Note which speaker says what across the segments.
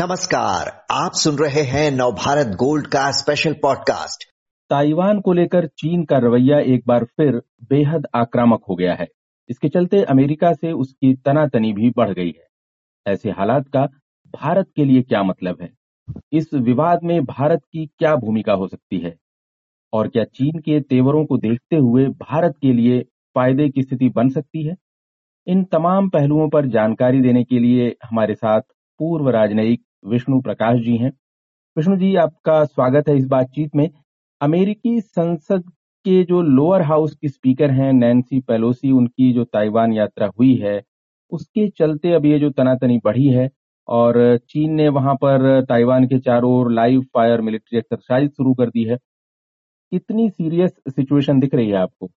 Speaker 1: नमस्कार, आप सुन रहे हैं नवभारत गोल्ड का स्पेशल पॉडकास्ट
Speaker 2: ताइवान को लेकर चीन का रवैया एक बार फिर बेहद आक्रामक हो गया है। इसके चलते अमेरिका से उसकी तनातनी भी बढ़ गई है। ऐसे हालात का भारत के लिए क्या मतलब है? इस विवाद में भारत की क्या भूमिका हो सकती है? और क्या चीन के तेवरों को देखते हुए भारत के लिए फ़ायदे की स्थिति बन सकती है? इन तमाम पहलुओं पर जानकारी देने के लिए हमारे साथ पूर्व राजनयिक विष्णु प्रकाश जी हैं। विष्णु जी, आपका स्वागत है इस बातचीत में। अमेरिकी संसद के जो लोअर हाउस की स्पीकर हैं, नैन्सी पेलोसी, उनकी जो ताइवान यात्रा हुई है, उसके चलते अब ये जो तनातनी बढ़ी है और चीन ने वहाँ पर ताइवान के चारों ओर लाइव फायर मिलिट्री एक्सरसाइज शुरू कर दी है। कितनी सीरियस सिचुएशन दिख रही है आपको?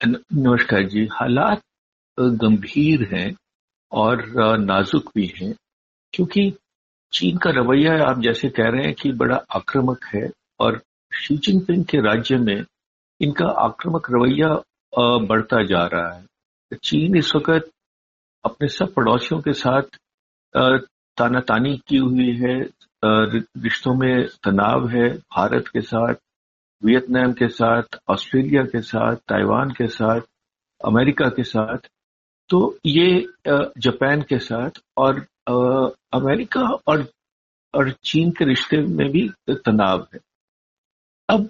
Speaker 3: नमस्कार जी। हालात गंभीर हैं और नाजुक भी हैं, क्योंकि चीन का रवैया आप जैसे कह रहे हैं कि बड़ा आक्रामक है और शी जिनपिंग के राज्य में इनका आक्रामक रवैया बढ़ता जा रहा है। चीन इस वक्त अपने सब पड़ोसियों के साथ तानातानी की हुई है रिश्तों में तनाव है, भारत के साथ, वियतनाम के साथ, ऑस्ट्रेलिया के साथ, ताइवान के साथ, अमेरिका के साथ। तो ये जापान के साथ और अमेरिका और और चीन के रिश्ते में भी तनाव है। अब,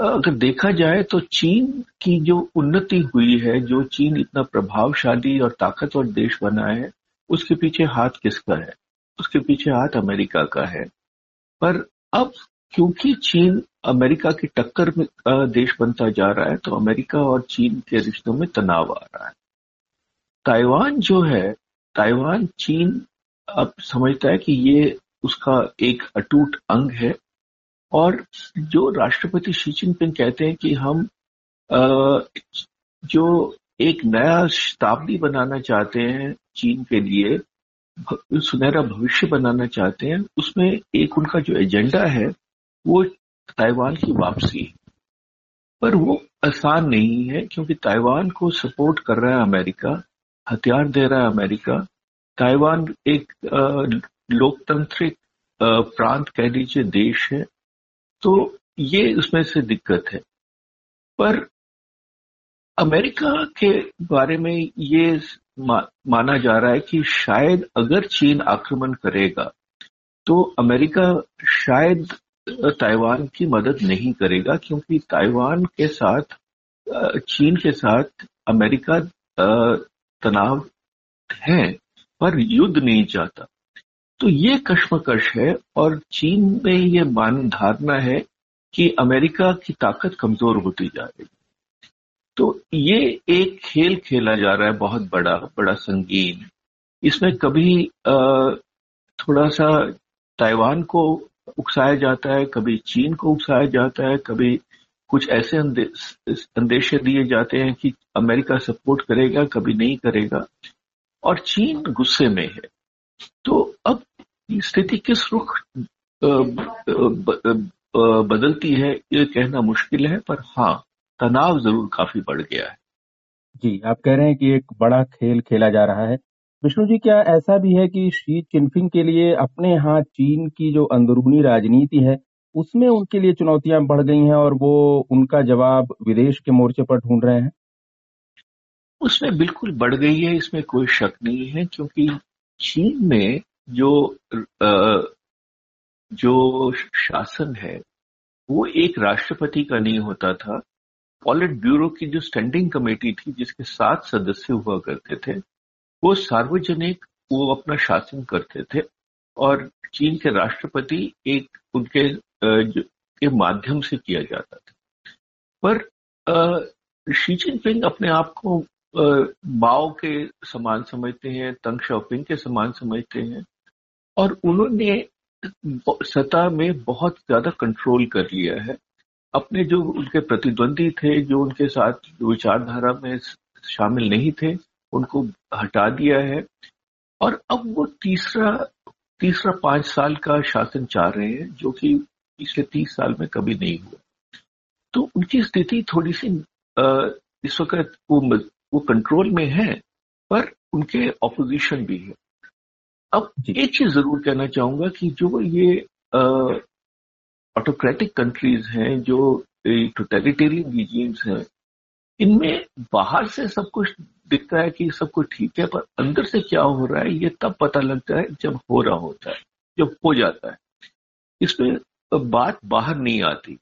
Speaker 3: अगर देखा जाए तो चीन की जो उन्नति हुई है, जो चीन इतना प्रभावशाली और ताकतवर देश बना है, उसके पीछे हाथ किसका है? उसके पीछे हाथ अमेरिका का है। पर अब क्योंकि चीन अमेरिका की टक्कर में देश बनता जा रहा है तो अमेरिका और चीन के रिश्तों में तनाव आ रहा है। ताइवान जो है, ताइवान, चीन अब समझता है कि ये उसका एक अटूट अंग है और जो राष्ट्रपति शी जिनपिंग कहते हैं कि हम जो एक नया शताब्दी बनाना चाहते हैं चीन के लिए सुनहरा भविष्य बनाना चाहते हैं, उसमें एक उनका जो एजेंडा है वो ताइवान की वापसी पर वो आसान नहीं है क्योंकि ताइवान को सपोर्ट कर रहा है अमेरिका, हथियार दे रहा है अमेरिका ताइवान एक लोकतांत्रिक प्रांत कह लीजिए देश है तो ये उसमें से दिक्कत है। पर अमेरिका के बारे में ये माना जा रहा है कि शायद अगर चीन आक्रमण करेगा तो अमेरिका शायद ताइवान की मदद नहीं करेगा, क्योंकि ताइवान के साथ चीन के साथ अमेरिका तनाव है। पर युद्ध नहीं चाहता तो ये कश्मकश है और चीन में ये मान धारणा है कि अमेरिका की ताकत कमज़ोर होती जा रही तो ये एक खेल खेला जा रहा है बहुत बड़ा बड़ा संगीन। इसमें कभी थोड़ा सा ताइवान को उकसाया जाता है, कभी चीन को उकसाया जाता है, कभी कुछ ऐसे अंदेशे दिए जाते हैं कि अमेरिका सपोर्ट करेगा, कभी नहीं करेगा। और चीन गुस्से में है। तो अब स्थिति किस रुख बदलती है, ये कहना मुश्किल है, पर हाँ तनाव ज़रूर काफ़ी बढ़ गया है।
Speaker 2: जी, आप कह रहे हैं कि एक बड़ा खेल खेला जा रहा है। विष्णु जी, क्या ऐसा भी है कि शी चिनफिंग के लिए अपने यहाँ चीन की जो अंदरूनी राजनीति है, उसमें उनके लिए चुनौतियाँ बढ़ गई हैं और वो उनका जवाब विदेश के मोर्चे पर ढूंढ रहे हैं?
Speaker 3: उसमें बिल्कुल बढ़ गई है, इसमें कोई शक नहीं है, क्योंकि चीन में जो जो शासन है, वो एक राष्ट्रपति का नहीं होता था। पॉलिट ब्यूरो की जो स्टैंडिंग कमेटी थी, जिसके सात सदस्य हुआ करते थे, वो सार्वजनिक, वो अपना शासन करते थे, और चीन के राष्ट्रपति एक उनके के माध्यम से किया जाता था। पर शी जिनपिंग अपने आप को माओ के समान समझते हैं, तंग शॉपिंग के समान समझते हैं, और उन्होंने सत्ता में बहुत ज़्यादा कंट्रोल कर लिया है। अपने जो उनके प्रतिद्वंदी थे, जो उनके साथ विचारधारा में शामिल नहीं थे, उनको हटा दिया है। और अब वो तीसरा तीसरा पाँच साल का शासन चाह रहे हैं, जो कि पिछले तीस साल में कभी नहीं हुआ। तो उनकी स्थिति थोड़ी सी इस वक्त वो वो कंट्रोल में है पर उनके ऑपोजिशन भी है। अब एक चीज़ ज़रूर कहना चाहूँगा कि जो ये ऑटोक्रेटिक कंट्रीज़ हैं जो टोटेलिटेरियन रिजीम्स हैं इनमें बाहर से सब कुछ दिखता है कि सब कुछ ठीक है पर अंदर से क्या हो रहा है ये तब पता लगता है जब हो रहा होता है जब हो जाता है। इसमें बात बाहर नहीं आती।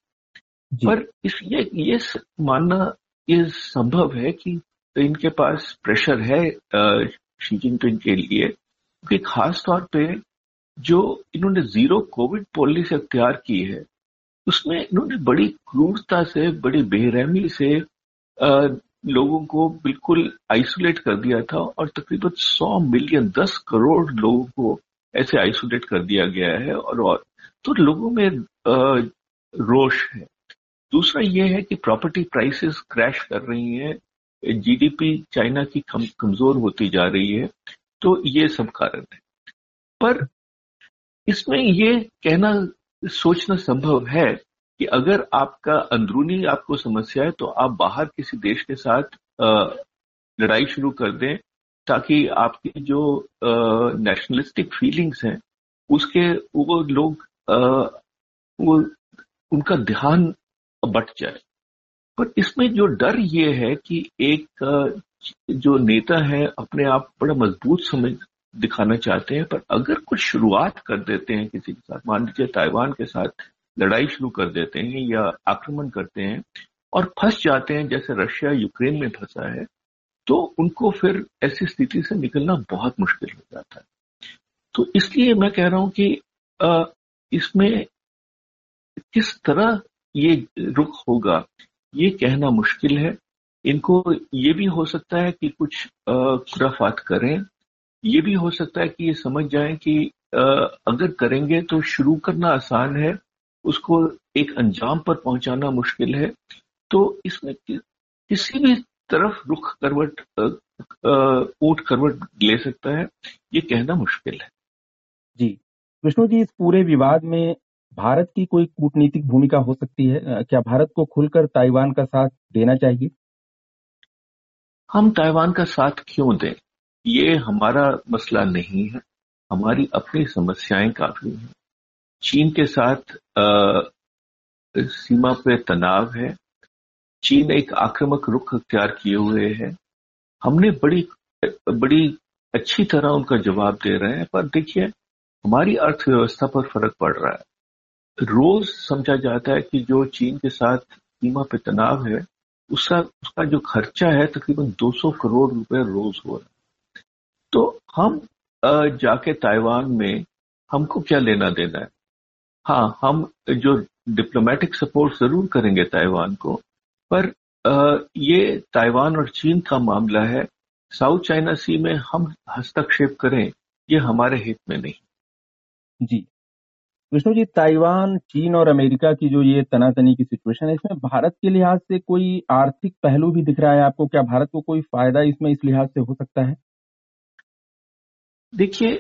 Speaker 3: पर इस ये ये मानना ये संभव है कि इनके पास प्रेशर है शी जिनपिंग के लिए। क्योंकि खास तौर पे जो इन्होंने ज़ीरो कोविड पॉलिसी अख्तियार की है उसमें इन्होंने बड़ी क्रूरता से बड़ी बेरहमी से लोगों को बिल्कुल आइसोलेट कर दिया था और तकरीबन 100 मिलियन 10 करोड़ लोगों को ऐसे आइसोलेट कर दिया गया है और, और। तो लोगों में रोष है। दूसरा यह है कि प्रॉपर्टी प्राइसेस क्रैश कर रही हैं। जीडीपी चाइना की कम, कमज़ोर होती जा रही है तो ये सब कारण है। पर इसमें ये कहना सोचना संभव है कि अगर आपका अंदरूनी आपको समस्या है तो आप बाहर किसी देश के साथ लड़ाई शुरू कर दें ताकि आपकी जो नेशनलिस्टिक फीलिंग्स हैं उसके वो लोग आ, वो उनका ध्यान बट जाए। पर इसमें जो डर ये है कि एक जो नेता है, अपने आप बड़ा मज़बूत समझ दिखाना चाहते हैं, पर अगर कुछ शुरुआत कर देते हैं किसी के साथ, मान लीजिए ताइवान के साथ लड़ाई शुरू कर देते हैं या आक्रमण करते हैं और फंस जाते हैं, जैसे रशिया यूक्रेन में फंसा है तो उनको फिर ऐसी स्थिति से निकलना बहुत मुश्किल हो जाता है। तो इसलिए मैं कह रहा हूँ कि इसमें किस तरह ये रुख होगा ये कहना मुश्किल है। इनको ये भी हो सकता है कि कुछ खुराफात करें। ये भी हो सकता है कि ये समझ जाएँ कि आ, अगर करेंगे तो शुरू करना आसान है उसको एक अंजाम पर पहुंचाना मुश्किल है। तो इसमें कि, किसी भी तरफ़ रुख करवट ऊट करवट ले सकता है। ये कहना मुश्किल है।
Speaker 2: जी। विष्णु जी इस पूरे विवाद में भारत की कोई कूटनीतिक भूमिका हो सकती है? क्या भारत को खुलकर ताइवान का साथ देना चाहिए?
Speaker 3: हम ताइवान का साथ क्यों दें? ये हमारा मसला नहीं है। हमारी अपनी समस्याएँ काफ़ी हैं। चीन के साथ आ, सीमा पे तनाव है। चीन एक आक्रामक रुख अख्तियार किए हुए है। हमने बड़ी बड़ी अच्छी तरह उनका जवाब दे रहे हैं पर देखिए हमारी अर्थव्यवस्था पर फ़र्क पड़ रहा है। रोज समझा जाता है कि जो चीन के साथ सीमा पे तनाव है, उसका उसका जो खर्चा है तकरीबन 200 करोड़ रुपए रोज हो रहा है। तो हम जाके ताइवान में हमको क्या लेना देना है? हाँ हम जो डिप्लोमेटिक सपोर्ट ज़रूर करेंगे ताइवान को, पर ये ताइवान और चीन का मामला है, साउथ चाइना सी में हम हस्तक्षेप करें, ये हमारे हित में नहीं।
Speaker 2: जी। विष्णु जी ताइवान चीन और अमेरिका की जो ये तनातनी की सिचुएशन है इसमें भारत के लिहाज से कोई आर्थिक पहलू भी दिख रहा है आपको? क्या भारत को कोई फ़ायदा इसमें इस लिहाज से हो सकता है?
Speaker 3: देखिए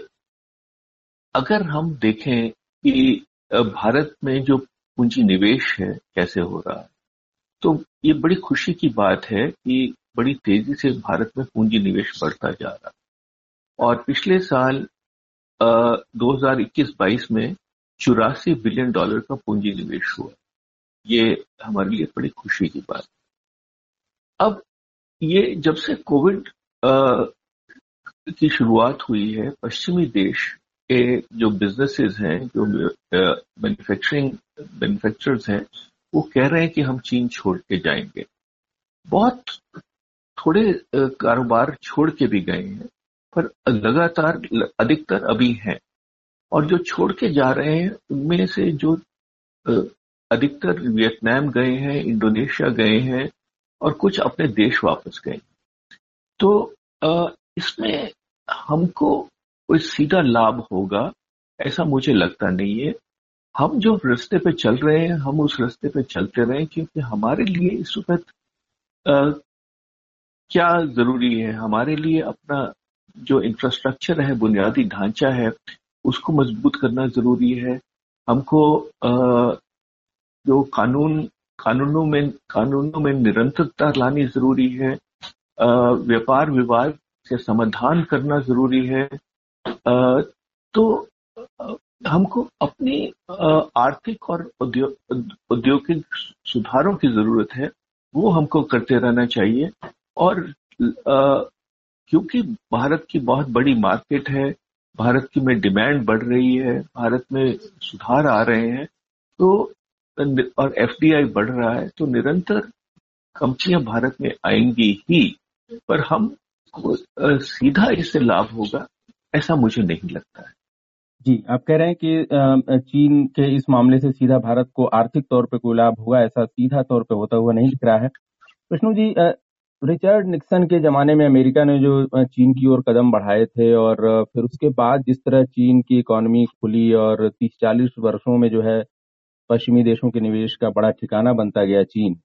Speaker 3: अगर हम देखें कि भारत में जो पूंजी निवेश है कैसे हो रहा है तो ये बड़ी खुशी की बात है कि बड़ी तेज़ी से भारत में पूंजी निवेश बढ़ता जा रहा है। और पिछले साल आ, 2021-22 में चौरासी बिलियन डॉलर का पूंजी निवेश हुआ। ये हमारे लिए बड़ी खुशी की बात अब ये जब से कोविड की शुरुआत हुई है, पश्चिमी देश के जो बिजनेसेस हैं, जो मैन्युफैक्चरिंग मैन्युफैक्चरर्स हैं, वो कह रहे हैं कि हम चीन छोड़ के जाएँगे। बहुत थोड़े कारोबार छोड़ के भी गए हैं, पर लगातार अधिकतर अभी हैं। और जो छोड़ के जा रहे हैं, उनमें से जो अधिकतर वियतनाम गए हैं, इंडोनेशिया गए हैं और कुछ अपने देश वापस गए। तो इसमें हमको कोई सीधा लाभ होगा, ऐसा मुझे लगता नहीं है। हम जो रास्ते पे चल रहे हैं, हम उस रास्ते पे चलते रहे, क्योंकि हमारे लिए इस वक्त क्या ज़रूरी है? हमारे लिए अपना जो इंफ्रास्ट्रक्चर है, बुनियादी ढांचा है उसको मज़बूत करना ज़रूरी है। हमको जो कानून, कानूनों में कानूनों में निरंतरता लानी ज़रूरी है व्यापार विवाद से समाधान करना ज़रूरी है तो हमको अपनी आर्थिक और औद्योगिक सुधारों की ज़रूरत है, वो हमको करते रहना चाहिए। और क्योंकि भारत की बहुत बड़ी मार्केट है भारत की में डिमांड बढ़ रही है, भारत में सुधार आ रहे हैं तो और एफडीआई बढ़ रहा है तो निरंतर कंपनियाँ भारत में आएँगी ही, पर हम सीधा इससे लाभ होगा, ऐसा मुझे नहीं लगता है।
Speaker 2: जी, आप कह रहे हैं कि चीन के इस मामले से सीधा भारत को आर्थिक तौर पे कोई लाभ होगा, ऐसा सीधा तौर पे होता हुआ नहीं दिख रहा है। विष्णु जी रिचर्ड निक्सन के जमाने में अमेरिका ने जो चीन की ओर कदम बढ़ाए थे और फिर उसके बाद जिस तरह चीन की इकोनॉमी खुली और तीस चालीस वर्षों में जो है पश्चिमी देशों के निवेश का बड़ा ठिकाना बनता गया चीन।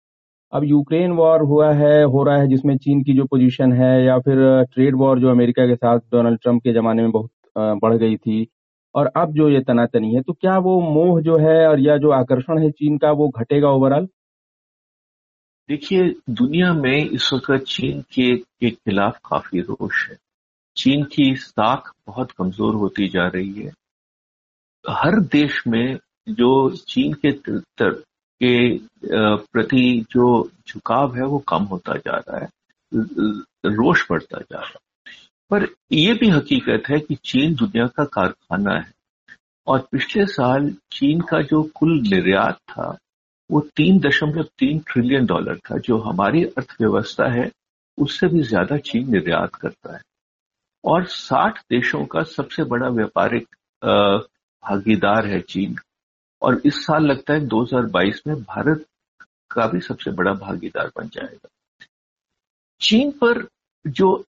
Speaker 2: अब यूक्रेन वॉर हुआ है, हो रहा है जिसमें चीन की जो पोजीशन है या फिर ट्रेड वॉर जो अमेरिका के साथ डोनाल्ड ट्रंप के जमाने में बहुत बढ़ गई थी और अब जो ये तनातनी है तो क्या वो मोह जो है और या जो आकर्षण है चीन का वो घटेगा ओवरऑल?
Speaker 3: देखिए दुनिया में इस वक्त चीन के, के खिलाफ काफ़ी रोष है। चीन की साख बहुत कमज़ोर होती जा रही है। हर देश में जो चीन के तर, के प्रति जो झुकाव है वो कम होता जा रहा है। रोष बढ़ता जा रहा है। पर यह भी हकीकत है कि चीन दुनिया का कारखाना है। और पिछले साल चीन का जो कुल निर्यात था वो तीन दशमलव तीन ट्रिलियन डॉलर था जो हमारी अर्थव्यवस्था है, उससे भी ज़्यादा चीन निर्यात करता है। और 60 देशों का सबसे बड़ा व्यापारिक भागीदार है चीन। और इस साल लगता है 2022 में भारत का भी सबसे बड़ा भागीदार बन जाएगा। चीन पर जो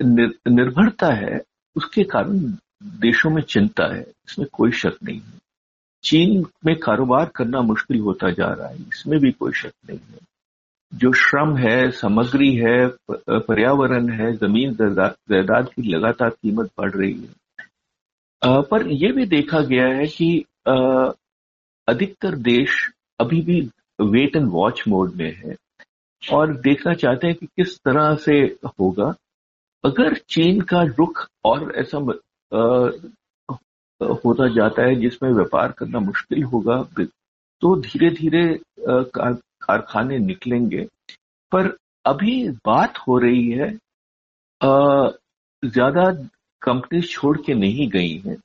Speaker 3: निर्भरता है, उसके कारण देशों में चिंता है। इसमें कोई शक नहीं है। चीन में कारोबार करना मुश्किल होता जा रहा है, इसमें भी कोई शक नहीं है। जो श्रम है, सामग्री है, पर्यावरण है, ज़मीन जायदाद की लगातार कीमत बढ़ रही है। पर यह भी देखा गया है कि अधिकतर देश अभी भी वेट एंड वॉच मोड में है और देखना चाहते हैं कि किस तरह से होगा। अगर चीन का रुख और ऐसा होता जाता है, जिसमें व्यापार करना मुश्किल होगा तो धीरे धीरे कारखाने निकलेंगे। पर अभी बात हो रही है ज़्यादा कंपनी छोड़ के नहीं गई हैं।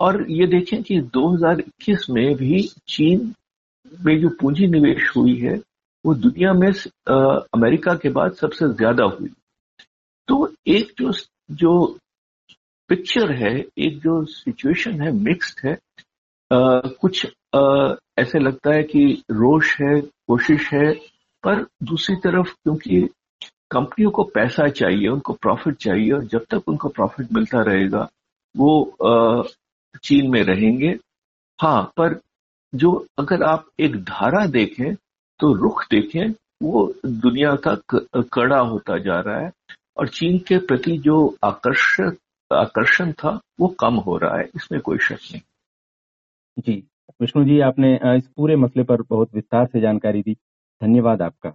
Speaker 3: और ये देखें कि 2021 में भी चीन में जो पूंजी निवेश हुई है, वो दुनिया में अमेरिका के बाद सबसे ज़्यादा हुई। तो एक जो जो पिक्चर है एक जो सिचुएशन है मिक्स्ड है आ, कुछ आ, ऐसे लगता है कि रोष है कोशिश है पर दूसरी तरफ़ क्योंकि कंपनियों को पैसा चाहिए उनको प्रॉफिट चाहिए और जब तक उनको प्रॉफिट मिलता रहेगा वो आ, चीन में रहेंगे। हाँ पर जो अगर आप एक धारा देखें तो रुख देखें वो दुनिया का कड़ा होता जा रहा है और चीन के प्रति जो आकर्षक आकर्षण था, वो कम हो रहा है, इसमें कोई शक नहीं।
Speaker 2: जी, विष्णु जी, आपने इस पूरे मसले पर बहुत विस्तार से जानकारी दी। धन्यवाद आपका।